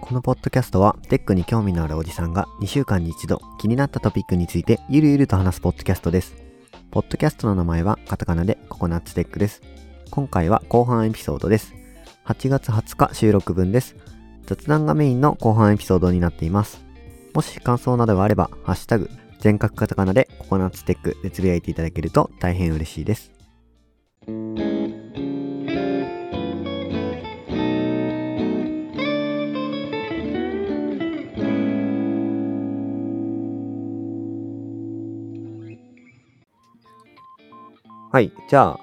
このポッドキャストはテックに興味のあるおじさんが2週間に一度気になったトピックについてゆるゆると話すポッドキャストです。ポッドキャストの名前はカタカナでココナッツテックです。今回は後半エピソードです。8月20日収録分です。雑談がメインの後半エピソードになっています。もし感想などがあれば、ハッシュタグ、全角カタカナでココナッツテックでつぶやいていただけると大変嬉しいです。はい。じゃあ、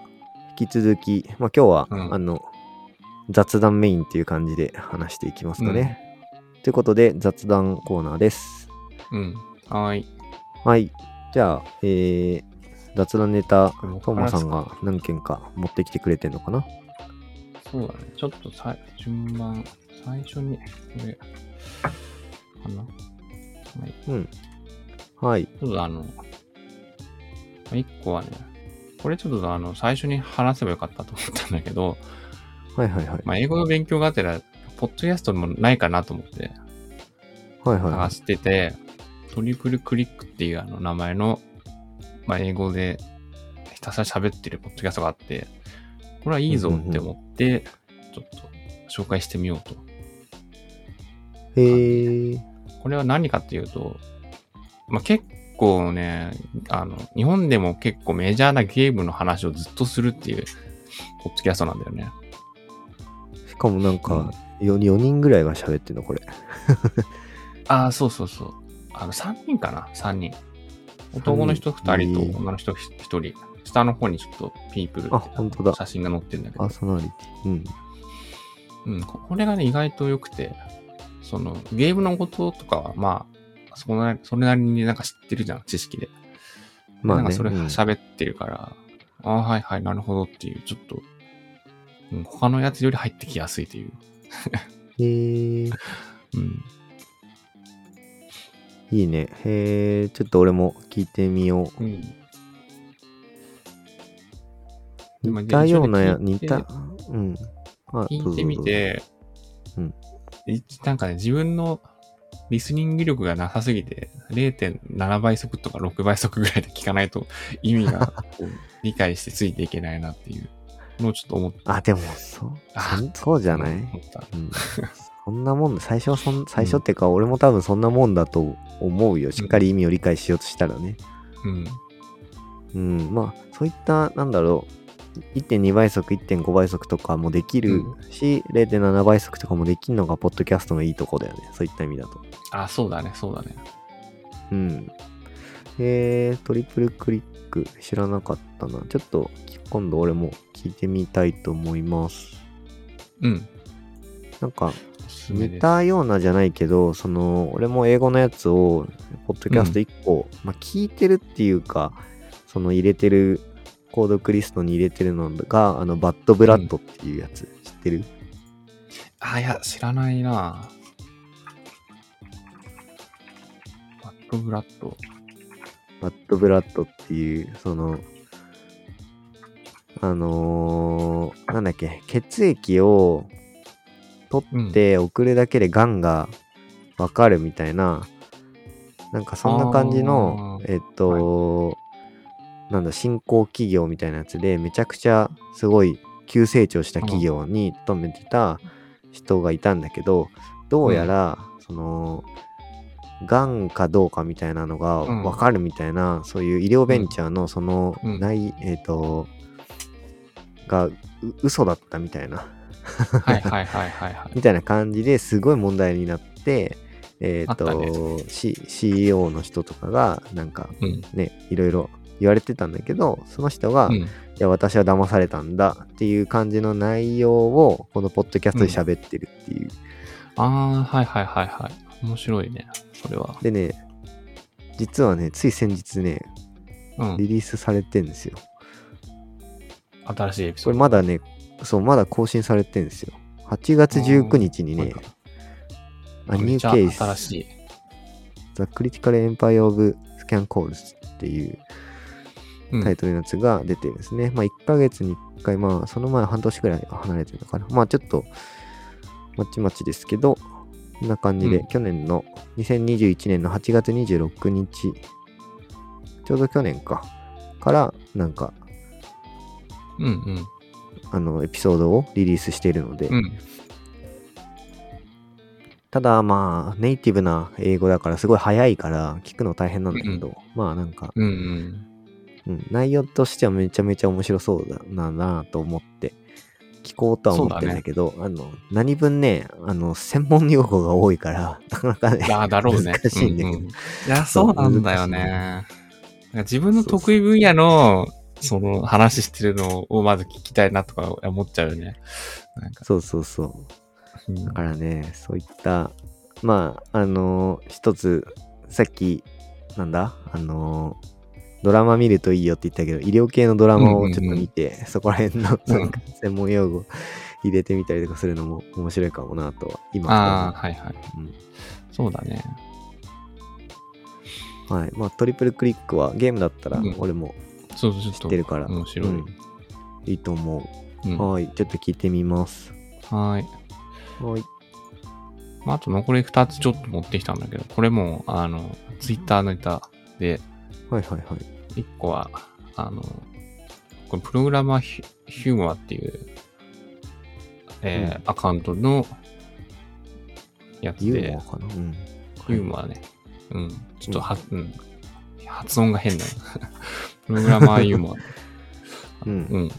引き続き、まあ、今日は、うんあの、雑談メインっていう感じで話していきますかね。ということで、雑談コーナーです。うん。はーい。はい。じゃあ、えー、雑談ネタ、トーマさんが何件か持ってきてくれてんのかな？そうだね。ちょっとさい順番、最初に、これ、かな。はい。うん。はい。ちょっとあの、一個はね、これちょっとあの、最初に話せばよかったと思ったんだけど、はいはいはい。まあ、英語の勉強がてら、ポッドキャストもないかなと思ってはいはいは探してて、トリプルクリックっていうあの名前の、まあ、英語でひたすら喋ってるポッドキャストがあって、これはいいぞって思って、ちょっと紹介してみようと。い。へー。これは何かっていうと、まあ、結構ね、あの、日本でも結構メジャーなゲームの話をずっとするっていう、ポッドキャストなんだよね。しかもなんか、4, 4人ぐらいが喋ってんのこれ。ああ、そうそうそう。あの、3人かな ?3 人。男の人2人うんと女の人1人。下の方にちょっとピープルあ、って本当だ。写真が載ってるんだけどパー。ソナリティ。うん。うん、ここれがね、意外と良くて、その、ゲームのこととかは、まあ、そこなそれなりになんか知ってるじゃん、知識で。まあね。なんかそれうん喋ってるから、ああ、はいはい、なるほどっていう、ちょっと、うん、他のやつより入ってきやすいという。へー。うん。いいね。へー。ちょっと俺も聞いてみよう。うん。似たような似た、うん。あ聞いてみ。て、うんいなんかね、自分のリスニング力がなさすぎて、0.7倍速とか6倍速ぐらいで聞かないと意味が 理解してついていけないなっていうのをちょっと思って。あ、でも、そう、あそうじゃない？うん、そんなもんだ。最初はそん、最初っていうか、俺も多分そんなもんだと思うよ。しっかり意味を理解しようとしたらね。うん。うん、まあ、そういった、なんだろう。1.2倍速、1.5倍速とかもできるし、0.7倍速とかもできるのが、ポッドキャストのいいとこだよね。そういった意味だと。あ、そうだね、そうだね。うん。えー、トリプルクリック知らなかったな。ちょっと今度俺も聞いてみたいと思います。うん。なんか似。たようなじゃないけど、その、俺も英語のやつを、ポッドキャスト1個、まあ聞いてるっていうか、その入れてる、コードクリストに入れてるのが、あの、 Bad Blood っていうやつ、知ってる？あ、いや、知らないな Bad Blood。 Bad Blood っていう、その、あのーなんだっけ、血液を取って送るだけで癌がわかるみたいな、なんかそんな感じのえっと、なんだ、新興企業みたいなやつで、めちゃくちゃすごい急成長した企業に勤めてた人がいたんだけど、どうやら、その、がんかどうかみたいなのがうん分かるみたいな、そういう医療ベンチャーのそのうんない、えっ、と、がう嘘だったみたいな、はいはいはいはいはい。みたいな感じですごい問題になって、えっ、あったと、ね C、CEO の人とかがなんかうん。ね、いろいろ言われてたんだけど、その人が、いうん。や、私は騙されたんだっていう感じの内容を、このポッドキャストで喋ってるっていう。ああ、はいはいはいはい。面白いね。それは。でね、実はね、つい先日ね、うん。リリースされてんですよ。新しいエピソこード。れまだね、そう、まだ更新されてんですよ。8月19日にね、あ、ニュめちゃーケース。新しい。The Critical Empire of Scan Calls っていううんタイトルのやつが出てるんですね。まあ、1ヶ月に1回、まあ、その前半年くらい離れてるのかな。まあ、ちょっと、まちまちですけど、こんな感じで、うん去年の2021年の8月26日、ちょうど去年か、から、なんか、うんうん。あの、エピソードをリリースしているので、うん。ただ、まあ、ネイティブな英語だから、すごい早いから、聞くの大変なんだけど、まあ、なんか、うんうん。うん、内容としてはめちゃめちゃ面白そうだななと思って聞こうとは思ってるんだけど、あの何分ねあの専門用語が多いからなかなかねああ、だろうね。難しいんだけど、うういや、そうなんだよね。自分の得意分野の、その話してるのをまず聞きたいなとか思っちゃうよね。なんか、そうそうそう。うん。だからねそういったまああの一つさっきなんだ？あのドラマ見るといいよって言ったけど医療系のドラマをちょっと見て、そこら辺のうんなんか専門用語入れてみたりとかするのも面白いかもなとは今ああ、はいはい。うんそうだね。はい。まあ、トリプルクリックはゲームだったらうん俺もそうそう、ちょっ知とってるから、面白い。うんいいと思うんう。はい。ちょっと聞いてみます。はい。はい。まあ、あと残り2つちょっと持ってきたんだけど、これも、あの、ツイッターのネタで、はいはいはい。1個は、あの、これプログラマーヒューモアっていう、えーアカウントのやつでユーモア、かな？うん。ヒューモアね。うん。ちょっとは、うん。発音が変だよ。プログラマーユーモア。うん。うん。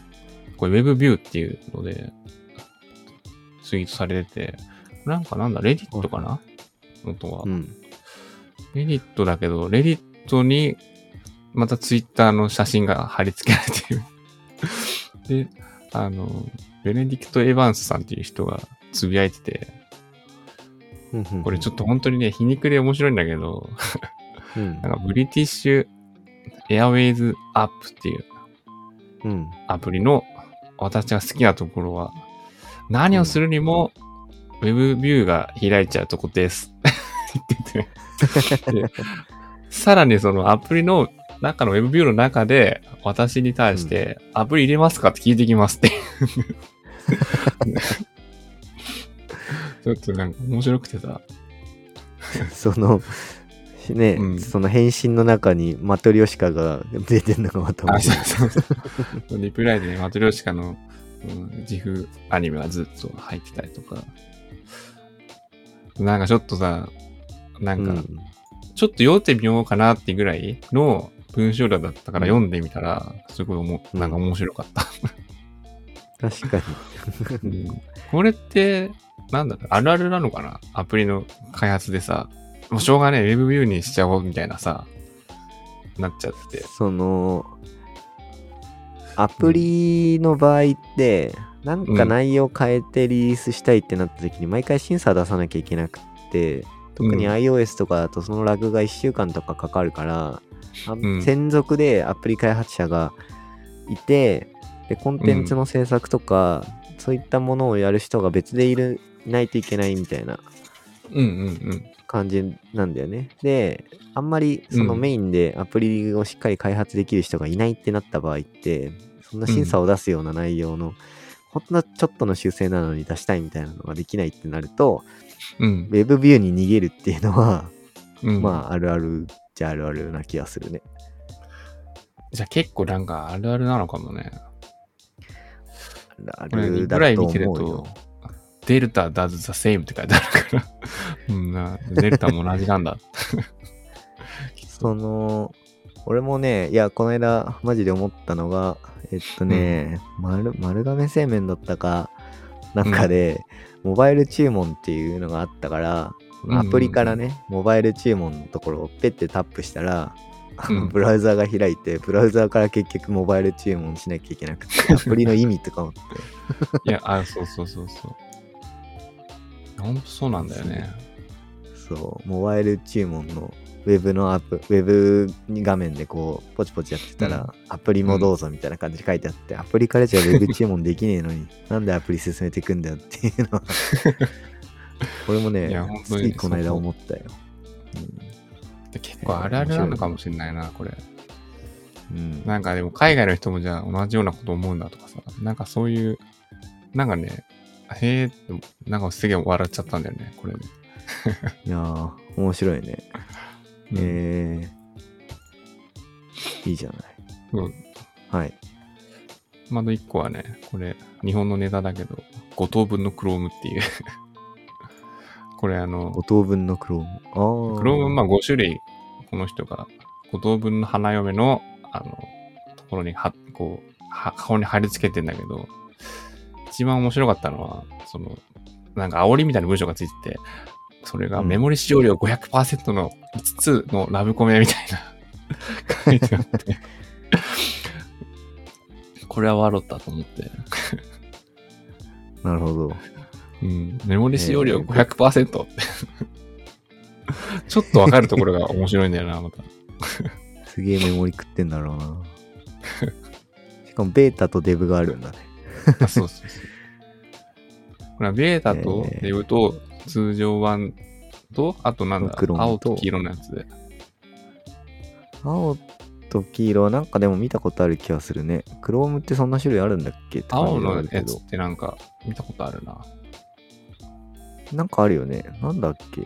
これ WebView っていうので、ツイートされてて、なんかなんだ、レディットかな？のとはう。ん。レディットだけど、レディットに、またツイッターの写真が貼り付けられている。で、あの、ベネディクト・エヴァンスさんっていう人がつぶやいてて、うん。これちょっと本当にね、皮肉で面白いんだけど、うん。なんか British Airways app っていううん。アプリの私が好きなところは、何をするにも、ウェブビューが開いちゃうとこです。って言ってて。でさらにそのアプリの中のウェブビューの中で、私に対して、アプリ入れますかって聞いてきますって。ちょっとなんか面白くてさ。その、ね、うんその返信の中にマトリョシカが出てんのがまた面あ、白い。そうそうそう。リプライでね、マトリョーシカの、うん、自負アニメがずっと入ってたりとか。なんかちょっとさ、なんか、うんちょっと読んでみようかなってぐらいの文章量だったから読んでみたら、すごいおも、なんか面白かった。確かに。うんこれって、なんだろう、あるあるなのかな？アプリの開発でさ、もうしょうがねえ、ウェブビューにしちゃおうみたいなさ、なっちゃって。その、アプリの場合って、なんか内容変えてリリースしたいってなった時に、毎回審査出さなきゃいけなくって、特にうん iOS とかだとそのラグが1週間とかかかるから、専属でアプリ開発者がいて、で、コンテンツの制作とか、そういったものをやる人が別でいる、いないといけないみたいなうんうん感じなんだよね。で、あんまりそのうんメインでアプリをしっかり開発できる人がいないってなった場合って、そんな審査を出すような内容の、ほんのちょっとの修正なのに出したいみたいなのができないってなると、うん。うんウ。ェブビューに逃げるっていうのは、うん、まあ、あるあるじゃあるあるな気がするね。じゃあ結構なんかあるあるなのかもね。あるぐらいだと見てると思うよ。、デルタ does the same って書いてあるから。うんな、デルタも同じなんだ。その、俺もね、いや、この間、マジで思ったのが、えっとね、丸、丸亀製麺だったか、なんかで、モバイル注文っていうのがあったから、うんうんうんアプリからね、モバイル注文のところをペッてタップしたら、あのうん ブラウザーが開いて、ブラウザーから結局モバイル注文しなきゃいけなくて、アプリの意味とか思って。いや、あ、そうそうそうそう。ほんとそうなんだよね。そう、モバイル注文のウェブのアップ、ウェブ画面でこう、ポチポチやってたら、アプリもどうぞみたいな感じで書いてあって、アプリからじゃウェブ注文できねえのに、なんでアプリ進めていくんだよっていうのは、俺もねいや本、当つにいこの間思ったよ。で結構あるあるなのかもしれないな、これ。うん。なんかでも海外の人もじゃあ同じようなこと思うんだとかさ、なんかそういう、なんかね、へえって、なんかすげえ笑っちゃったんだよね、これで。いやー、面白いね。うんえー、いいじゃない。うんはい。まだ一個はね、これ、日本のネタだけど、5等分のクロームっていう。これあの、5等分のクローム。ああ。クローム、まあ5種類、この人が、5等分の花嫁の、あの、ところには、こう、は顔に貼り付けてんだけど、一番面白かったのは、その、なんか煽りみたいな文章がついてて、それがうんメモリ使用量500%の5つのラブコメみたいな書いてあって、これは笑ったと思って、なるほど。うん、メモリ使用量500%って。ちょっとわかるところが面白いんだよな、また。すげえメモリ食ってんだろうな。しかもベータとデブがあるんだね。あそうそうそう。これはベータとえーデブと通常版と、あとなんだ青と黄色のやつで。青と黄色はなんかでも見たことある気がするね。クロームってそんな種類あるんだっけ？青のやつってなんか見たことあるな。なんかあるよね。なんだっけ？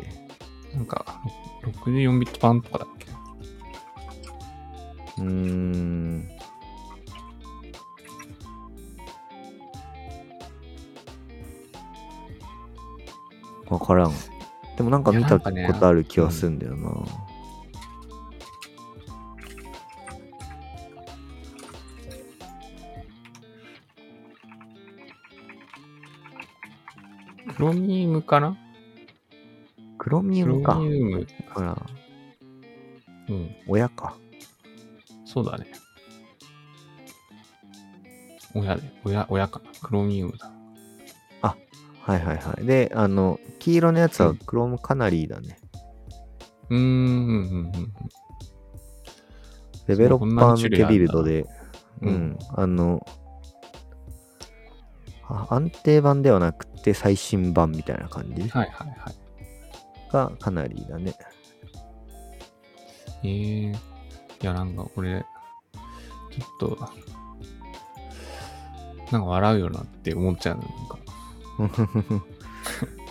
なんか、64ビット版とかだっけ？うーん。わからん。でもなんか見たことある気はするんだよな。クロミウムかな？クロミクロウムか。ミウム。ほら、うん。親か。そうだね。親で、親、親かな。クロミウムだ。はいはいはい。で、あの、黄色のやつはうんクロームカナリーだね。うーん、うん、うん、うん。デベロッパー向けビルドで、ううんん、あの、あ安定版ではなくて最新版みたいな感じ？はいはいはい。がカナリーだね。ええいや、なんかこれ、ちょっと、なんか笑うよなって思っちゃうの。なんか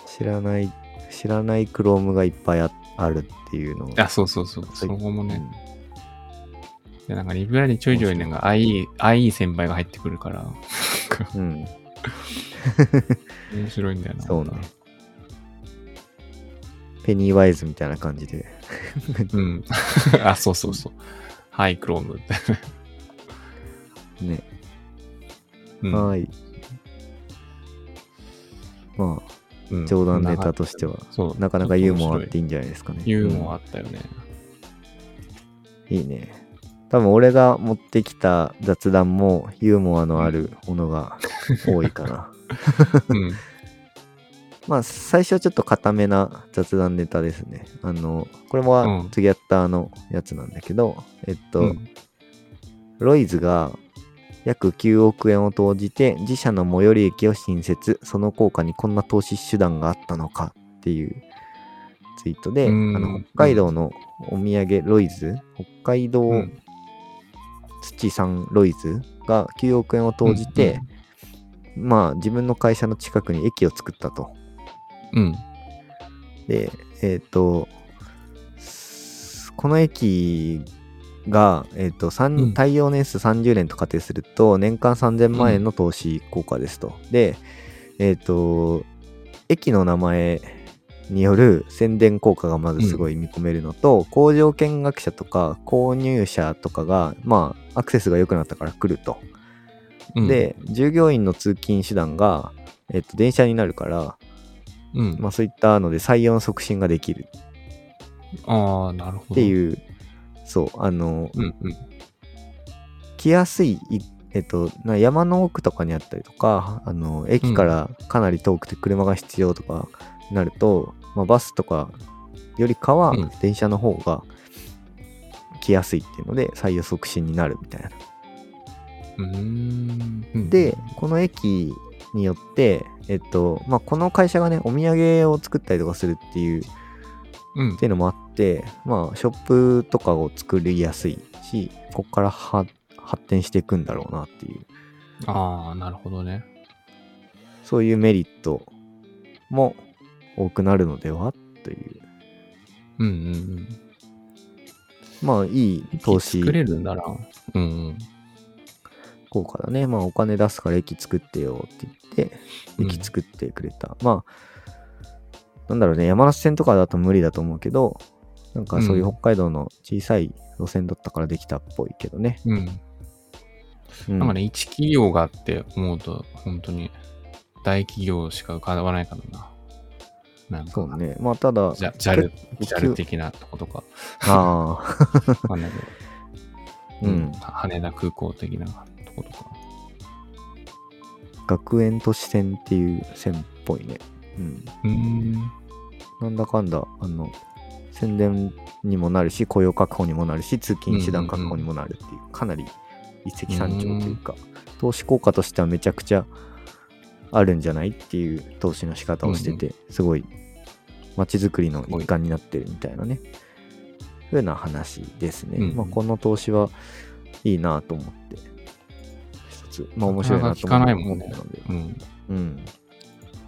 知らない、知らないクロームがいっぱいああるっていうのを。あ、そうそうそう。そこもね。うんでなんかリブラリちょいちょいなんか IE、IE 先輩が入ってくるから、うん。面白いんだよな。そうね。ペニーワイズみたいな感じで。うん。あ、そうそうそう。はい、クロームって。ね。うんはい。まあ、うん冗談ネタとしては。なかなかユーモアあっていいんじゃないですかね。ユーモアあったよね。うんいいね。多分俺が持ってきた雑談もユーモアのあるものが多いかな。うん。まあ最初はちょっと固めな雑談ネタですね。あの、これうもん。ツギャッターのやつなんだけど、えっと、うん。ロイズが約9億円を投じて自社の最寄り駅を新設、その効果にこんな投資手段があったのかっていうツイートで、あうん。の北海道のお土産ロイズ、北海道うん土産ロイズが9億円を投じて、まあ自分の会社の近くに駅を作ったと。うん。で、えっ、と、すこの駅が、えっ、と、耐用年数30年と仮定すると、年間3000万円の投資効果ですと。で、えっ、と、駅の名前による宣伝効果がまずすごい見込めるのと、工場見学者とか購入者とかが、まあ、アクセスが良くなったから来ると。うん、で、従業員の通勤手段が、えっ、と、電車になるから、うん。まあそういったので採用の促進ができるああ、なるほど。っていう、そう、あの、うんうん。来やすい、いえっと、な山の奥とかにあったりとか、あの、駅からかなり遠くて車が必要とかなると、まあ、バスとかよりかはうん電車の方が来やすいっていうので採用促進になるみたいな。うーん。うんで、この駅によって、えっと、まあ、この会社がね、お土産を作ったりとかするっていううんっていうのもあって、まあ、ショップとかを作りやすいし、ここからは発展していくんだろうなっていう、ああ、なるほどね。そういうメリットも多くなるのでは？という、うんうんうん。まあ、いい投資作れるんだな。うんうん。効果だね。まあ、お金出すから駅作ってよって言って、うん駅作ってくれた。まあ、なんだろうね、山梨線とかだと無理だと思うけど、なんかそういううん北海道の小さい路線だったからできたっぽいけどね。うん。うん、なんかね、一企業がって思うと、本当に大企業しか浮かばないからな。なんか、そうね。まあ、ただ、じゃ、ジャル、結ジャル的なとことか、ああ、わかんないけど、うん。羽田空港的なとことか。学園都市線っていう線っぽいね。うん。うーん。なんだかんだ、あの、宣伝にもなるし、雇用確保にもなるし、通勤手段確保にもなるっていう、かなり一石三鳥というか、投資効果としてはめちゃくちゃあるんじゃないっていう投資の仕方をしてて、すごい街づくりの一環になってるみたいなね、ふうな話ですね。うんまあ、この投資はいいなと思って、一つ、まあ面白いなと思もんねったので、うん。うん。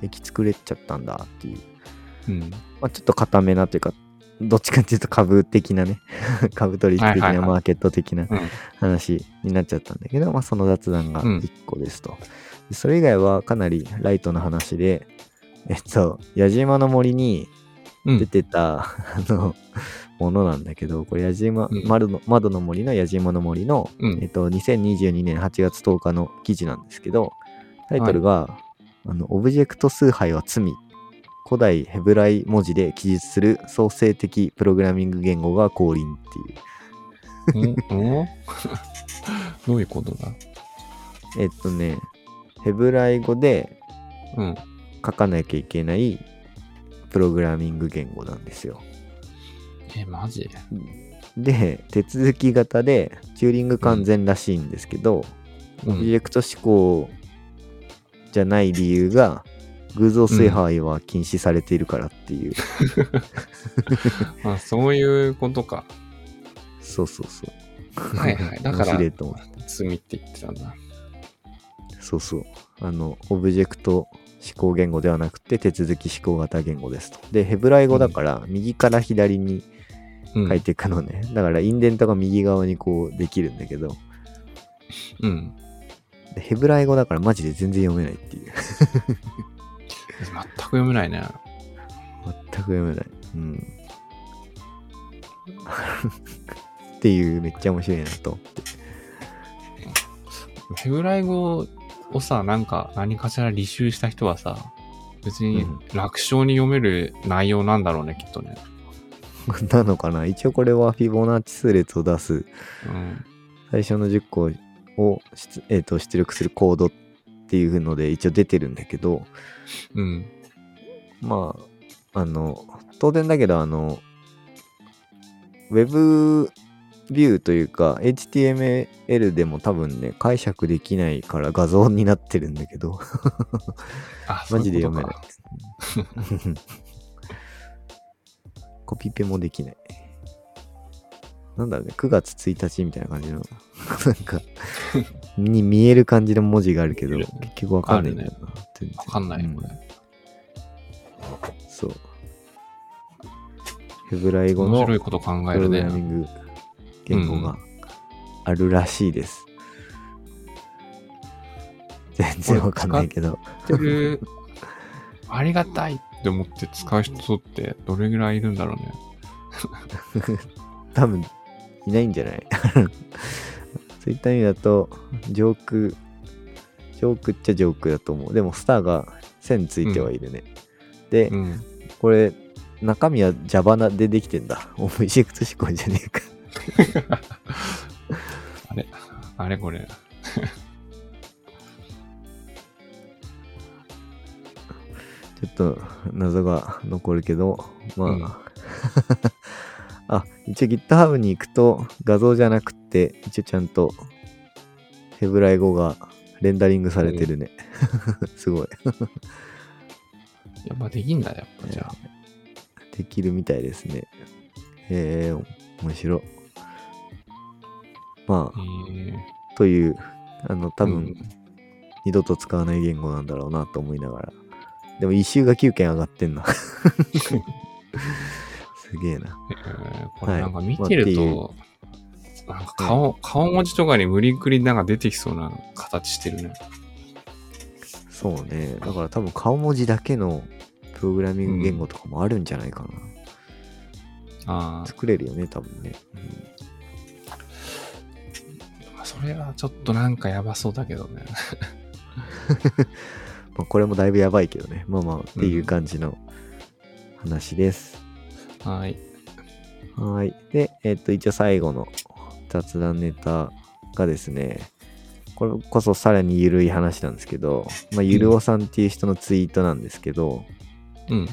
駅作れちゃったんだっていう。うん。まあ、ちょっと固めなというか、どっちかっていうと株的なね、株取引的なマーケット的なうん。話になっちゃったんだけど、まあその雑談がうん1個ですと。でそれ以外はかなりライトな話で、えっと、矢島の森にうん。出てた、あの、ものなんだけど、これ矢島、うん。窓の窓の森の矢島の森の、うん。えっと、2022年8月10日の記事なんですけど、タイトルが、あの、オブジェクト崇拝は罪。古代ヘブライ文字で記述する創生的プログラミング言語が降臨っていう。どういうことだ？えっとね、ヘブライ語でうん。書かなきゃいけないプログラミング言語なんですよ。え、マジ？で、手続き型でチューリング完全らしいんですけど、うん。オブジェクト思考じゃない理由が、偶像崇拝は禁止されているからっていう。あ、そういうことか。そうそうそう。はいはい。だか面白いら、と思罪って言ってたんだ。そうそう。あの、オブジェクト思考言語ではなくて手続き思考型言語ですと。で、ヘブライ語だから右から左にうん。書いていくのね。だからインデントが右側にこうできるんだけど、うん。でヘブライ語だからマジで全然読めないっていう。全く読めないね。全く読めない。うん。っていうめっちゃ面白いなと思って。ヘブライ語をさ、なんか何かしら履修した人はさ、別にうん楽勝に読める内容なんだろうね、きっとね。なのかな？一応これはフィボナッチ数列を出すうん。最初の10個を出,、えー、と出力するコードっていうので一応出てるんだけど、うん。まあ、あの、当然だけど、あの、ウェブビューというか、HTML でも多分ね、解釈できないから画像になってるんだけど、あ、マジで読めない。コピペもできない。なんだろうね、9月1日みたいな感じの、なんか、に見える感じの文字があるけど、結局わかんないんだよな。全然わかんないよ、うん。そう。ヘブライ語の面白いこと考えるねプログラ。ミング言語があるらしいです。全然わかんないけど。ありがたいって思って使う人ってどれぐらいいるんだろうね。多分いないんじゃない？そういった意味だと、ジョーク、ジョークっちゃジョークだと思う。でもスターが線ついてはいるね。で、うん。これ、中身は Java でできてんだ。オブジェクト思考じゃねえか。あれあれこれ。ちょっと謎が残るけど、まあ、うん あ、一応 GitHub に行くと画像じゃなくて、一応ちゃんとヘブライ語がレンダリングされてるね。すごい。やっぱできんだ、やっぱじゃあ。できるみたいですね。えー、面白い。まあ、えという、あの、多分、うん二度と使わない言語なんだろうなと思いながら。でも、一周が9件上がってんな。すげえな。えーこれはいなんか見てると、なんか顔、顔文字とかに無理くりなんか出てきそうな形してるね。そうね。だから多分顔文字だけのプログラミング言語とかもあるんじゃないかな。あ作れるよね、多分ね。あ、それはちょっとなんかやばそうだけどね。まあ、これもだいぶやばいけどね。まあまあ、っていう感じの話です。はい。はい。で、えっ、と、一応最後の雑談ネタがですね、これこそさらにゆるい話なんですけど、まあ、ゆるおさんっていう人のツイートなんですけど、うん。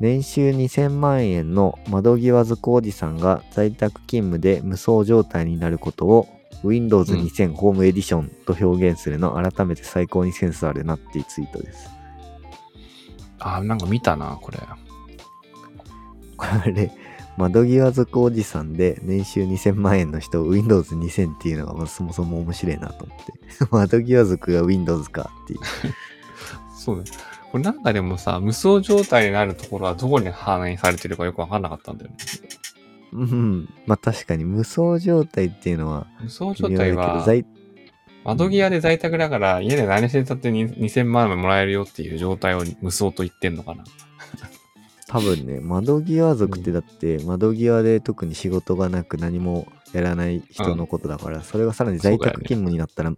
年収2000万円の窓際図工事さんが在宅勤務で無双状態になることを Windows 2000ホームエディションと表現するの改めて最高にセンスあるなっていうツイートです。あー、なんか見たな、これ。これ、窓際図工事さんで年収2000万円の人を Windows 2000っていうのがまあそもそも面白いなと思って。窓際図が Windows かっていう。そうね。これなんかでもさ、無双状態になるところはどこに反映されてるかよくわかんなかったんだよね。うん。まあ確かに無双状態っていうのは無双状態は、在窓際で在宅だから家で何してたってに2000万円もらえるよっていう状態を無双と言ってんのかな。多分ね、窓際族ってだって、窓際で特に仕事がなく何もやらない人のことだから、それがさらに在宅勤務になったら、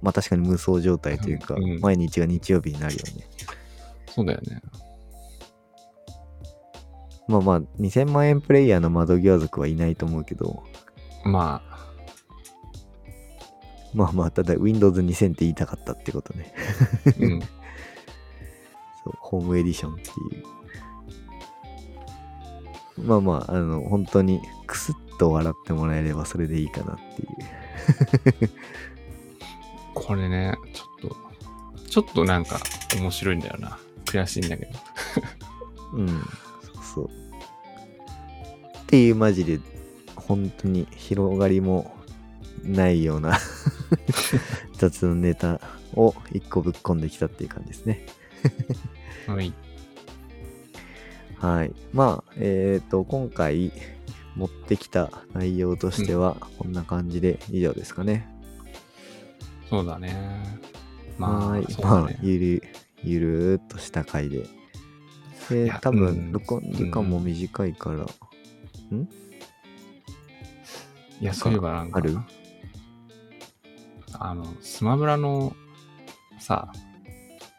まあ確かに無双状態というか、うんうん毎日が日曜日になるよね。そうだよね。まあまあ、2000万円プレイヤーの窓際族はいないと思うけど、まあ、まあまあ、ただ Windows 2000って言いたかったってことね。うん。そう、ホームエディションっていう。まあまあ、あの、本当にクスッと笑ってもらえればそれでいいかなっていう。これね、ちょっと、ちょっとなんか面白いんだよな。悔しいんだけど。うん、そう。っていうマジで、本当に広がりもないような 雑談ネタを一個ぶっ込んできたっていう感じですね。はい。はい。まあ、えっ、と、今回持ってきた内容としては、こんな感じで以上ですかね。そうだね。まあ、はい。そうだまあね、。ゆる、ゆるーっとした回で。いでや、多うん。分、録音時間も短いから、いや、そういえばなんか、ある？あの、スマブラのさ、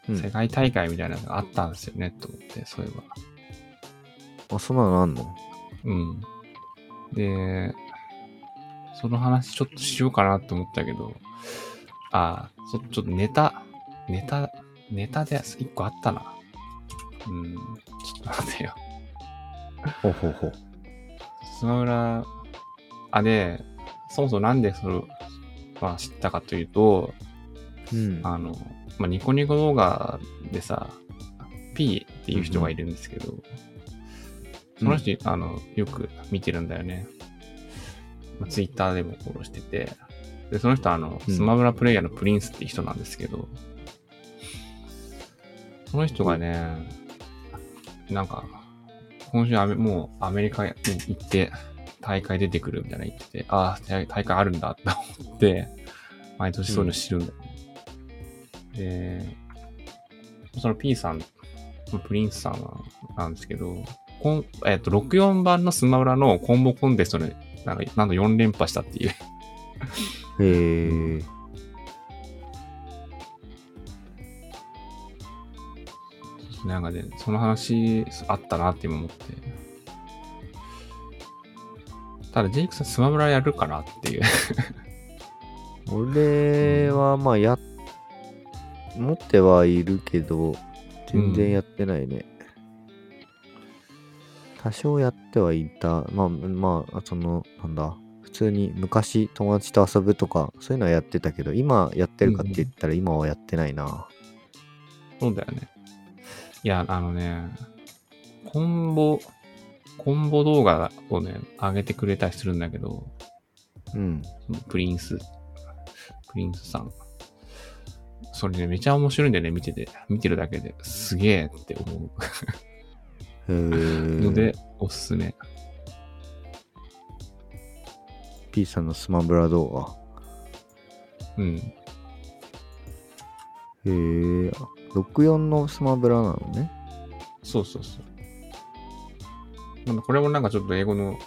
うん。世界大会みたいなのがあったんですよね、と思って、そういえば。あ、そんなのあんの？うん。で、その話ちょっとしようかなと思ったけど、ああ、そちょっとネタ、ネタ、ネタで一個あったな。うん、ちょっと待ってよ。ほうほうほう。スマブラ、あ、で、そもそもなんでそれは知ったかというと、うん。あの、まあ、ニコニコ動画でさ、P っていう人がいるんですけど、その人、あの、よく見てるんだよね。まあ、ツイッターでもフォローしてて、で、その人はあの、うんスマブラプレイヤーのプリンスっていう人なんですけど、その人がね、なんか、今週アメもうアメリカに行って大会出てくるみたいな言ってて、ああ、大会あるんだって思って、毎年そういうの知るんだよね。で、その P さん、プリンスさんなんですけど、こんえっと、64番のスマブラのコンボコンテストで、なんか、なんと4連覇したっていう。へえ。なんかね、その話あったなって今思って。ただ、ジェイクさんスマブラやるかなっていう。俺はまあや、持ってはいるけど、全然やってないね。多少やってはいた。まあまあ、その、なんだ、普通に昔友達と遊ぶとか、そういうのはやってたけど、今やってるかって言ったら今はやってないな。そうだよね。いや、あのね、コンボコンボ動画をね、上げてくれたりするんだけど、うん。プリンス、プリンスさん。それね、めちゃ面白いんだよね、見てて。見てるだけですげえって思へうーので、おすすめ。P さんのスマブラ動画。うん。へえ。64のスマブラなのね。そうそうそう。なんだこれもなんかちょっと英語の、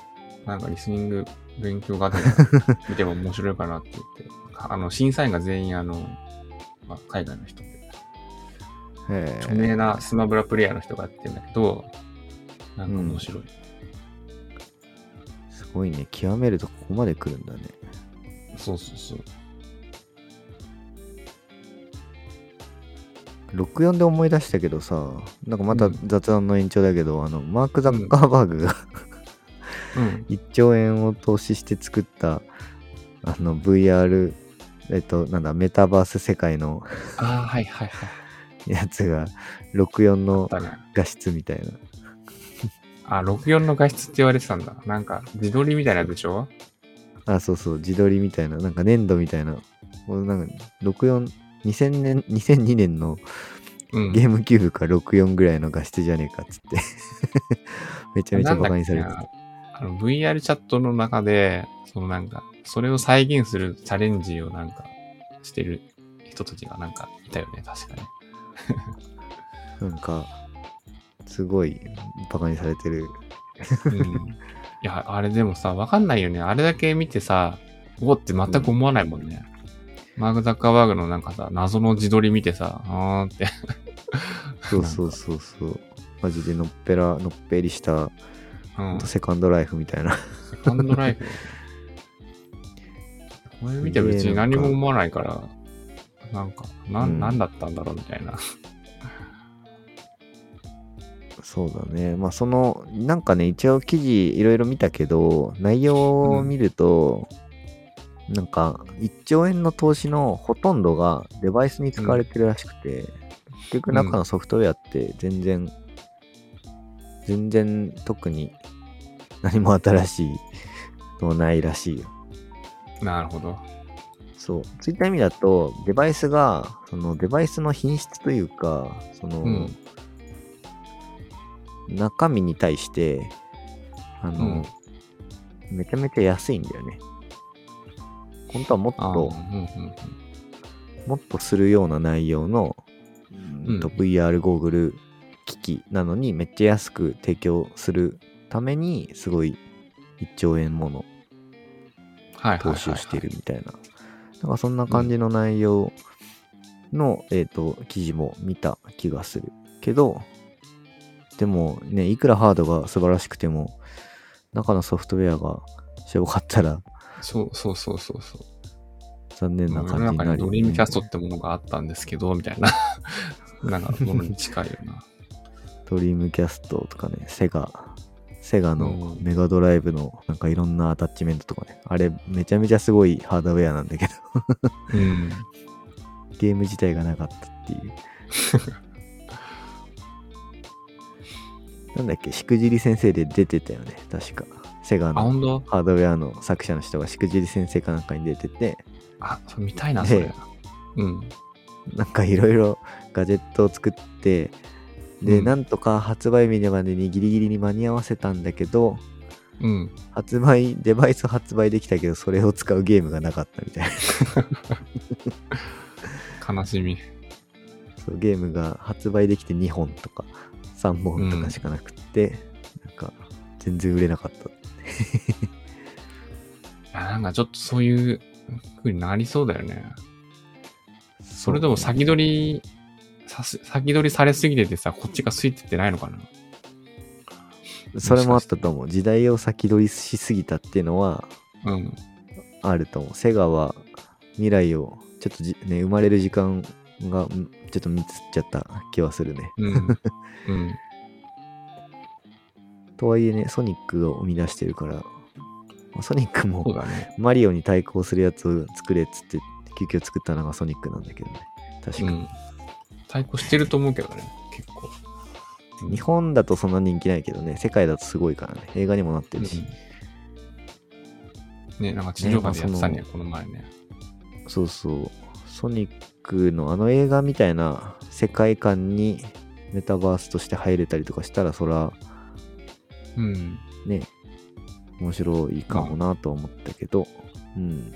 なんかリスニング勉強がてら 見ても面白いかなって言って、あの、審査員が全員あの、まあ、海外の人で。著名なスマブラプレイヤーの人がやってるんだけど、なんか面白い。すごいね。極めるとここまで来るんだね。そうそうそう。64で思い出したけどさ、なんかまたうん雑談の延長だけど、あの、マーク・ザッカーバーグがうん。1兆円を投資して作った、あの、VR、えっと、なんだ、メタバース世界のああ、はいはいはい。やつが、64の。画質みたいな。あ、64の画質って言われてたんだ。なんか、自撮りみたいなやつでしょ？あ、そうそう、自撮りみたいな、なんか粘土みたいな。なんか、64、2000年、2002年のうん。ゲームキューブか64ぐらいの画質じゃねえかっつって。めちゃめちゃバカにされてた。なんだっけなあの VR チャットの中で、そのなんか、それを再現するチャレンジをなんか、してる人たちがなんかいたよね、確かね。なんか、すごいバカにされてる。うん。いや、あれでもさ、わかんないよね。あれだけ見てさ、おって全く思わないもんね。マーク・ザッカーバーグのなんかさ、謎の自撮り見てさ、あーって。そうそうそうそう。マジでのっぺら、のっぺりした、うん。セカンドライフみたいな。セカンドライフ。これ見て別に何も思わないから、なんか、な、うんなんだったんだろうみたいな。そうだね。まあその、なんかね、一応記事いろいろ見たけど、内容を見ると、なんか1兆円の投資のほとんどがデバイスに使われてるらしくて、結局中のソフトウェアって全然、全然特に何も新しいのはないらしいよ。なるほど。そう。そういった意味だと、デバイスが、そのデバイスの品質というか、その、うん中身に対して、あの、めちゃめちゃ安いんだよね。本当はもっと、うんうんうんもっとするような内容の、うん VR ゴーグル機器なのにめっちゃ安く提供するために、すごい1兆円もの投資をしているみたいな。なんかそんな感じの内容の、えっ、と、記事も見た気がする。けど、でもね、いくらハードが素晴らしくても、中のソフトウェアがしょぼかったらそうそうそうそうそう。残念な感じになるよね、ドリームキャストってものがあったんですけど、みたいな。なんかものに近いよな。ドリームキャストとかね、セガ、セガのうんメガドライブのなんかいろんなアタッチメントとかね、あれめちゃめちゃすごいハードウェアなんだけど、うん。ゲーム自体がなかったっていう。なんだっけ、しくじり先生で出てたよね、確か。セガあ、のハードウェアの作者の人がしくじり先生かなんかに出てて、あ、それ見たいな、それで。うん。なんかいろいろガジェットを作って、で、うんなんとか発売日までにギリギリに間に合わせたんだけど、うん。発売、デバイス発売できたけど、それを使うゲームがなかったみたいな。悲しみ。そうゲームが発売できて2本とか3本とかしかなくって、なんか全然売れなかった。い や、なんかちょっとそういう風になりそうだよね。それでも先取り、さす先取りされすぎててさ、こっちがついてってないのかな？それもあったと思う。時代を先取りしすぎたっていうのはうん。あると思う。セガは未来をちょっとじ、ね、生まれる時間がんちょっと見つっちゃった気はするね。うん。うん。とはいえね、ソニックを生み出してるから、まあソニックもだね。マリオに対抗するやつを作れっつって急遽作ったのがソニックなんだけどね。確か。うん。対抗してると思うけどね、結構。うん日本だとそんな人気ないけどね、世界だとすごいからね。映画にもなってるし。ね、なんか地上波でやってたね、ねまあこの前ね。そうそう。ソニックのあの映画みたいな世界観にメタバースとして入れたりとかしたら、そら、うん。ね、面白いかもなとは思ったけど、うん。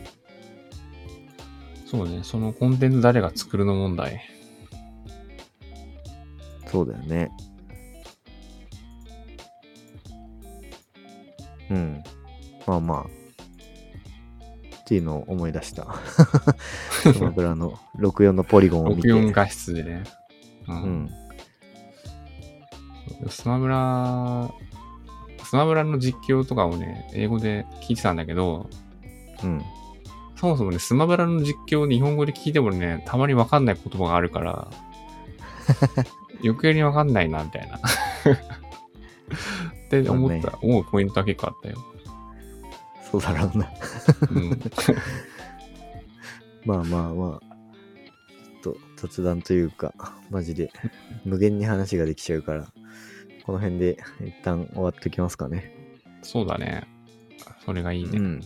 そうね、そのコンテンツ誰が作るの問題。そうだよね。うん。まあまあ。っていうのを思い出した。スマブラの64のポリゴンを見て。64画質でね。う。うんん。スマブラ、スマブラの実況とかをね、英語で聞いてたんだけど、うん。そもそもね、スマブラの実況を日本語で聞いてもね、たまにわかんない言葉があるから、余計にわかんないな、みたいな。って思った、そ思うポイントは結構あったよ。そうだろうな。うん。まあまあまあ。ちょっと雑談というか、マジで無限に話ができちゃうから、この辺で一旦終わっておきますかね。そうだね。それがいいね。うん。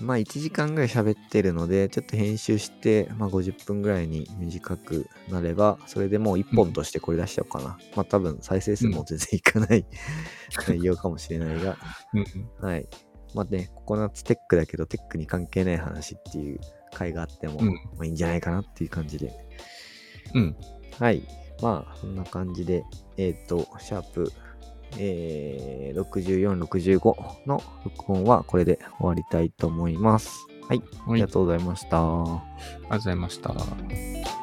まあ1時間ぐらい喋ってるので、ちょっと編集して、まあ50分ぐらいに短くなれば、それでもう1本としてこれ出しちゃおうかな。まあ多分再生数も全然いかない内容かもしれないが、うん。はい。まあね、ココナッツテックだけど、テックに関係ない話っていう回があっても、うんまあいいんじゃないかなっていう感じで。うん。はい。まあ、そんな感じで、えっ、と、シャープ、えー、64、65の録音はこれで終わりたいと思います。はい。ありがとりがとうございました。うございました。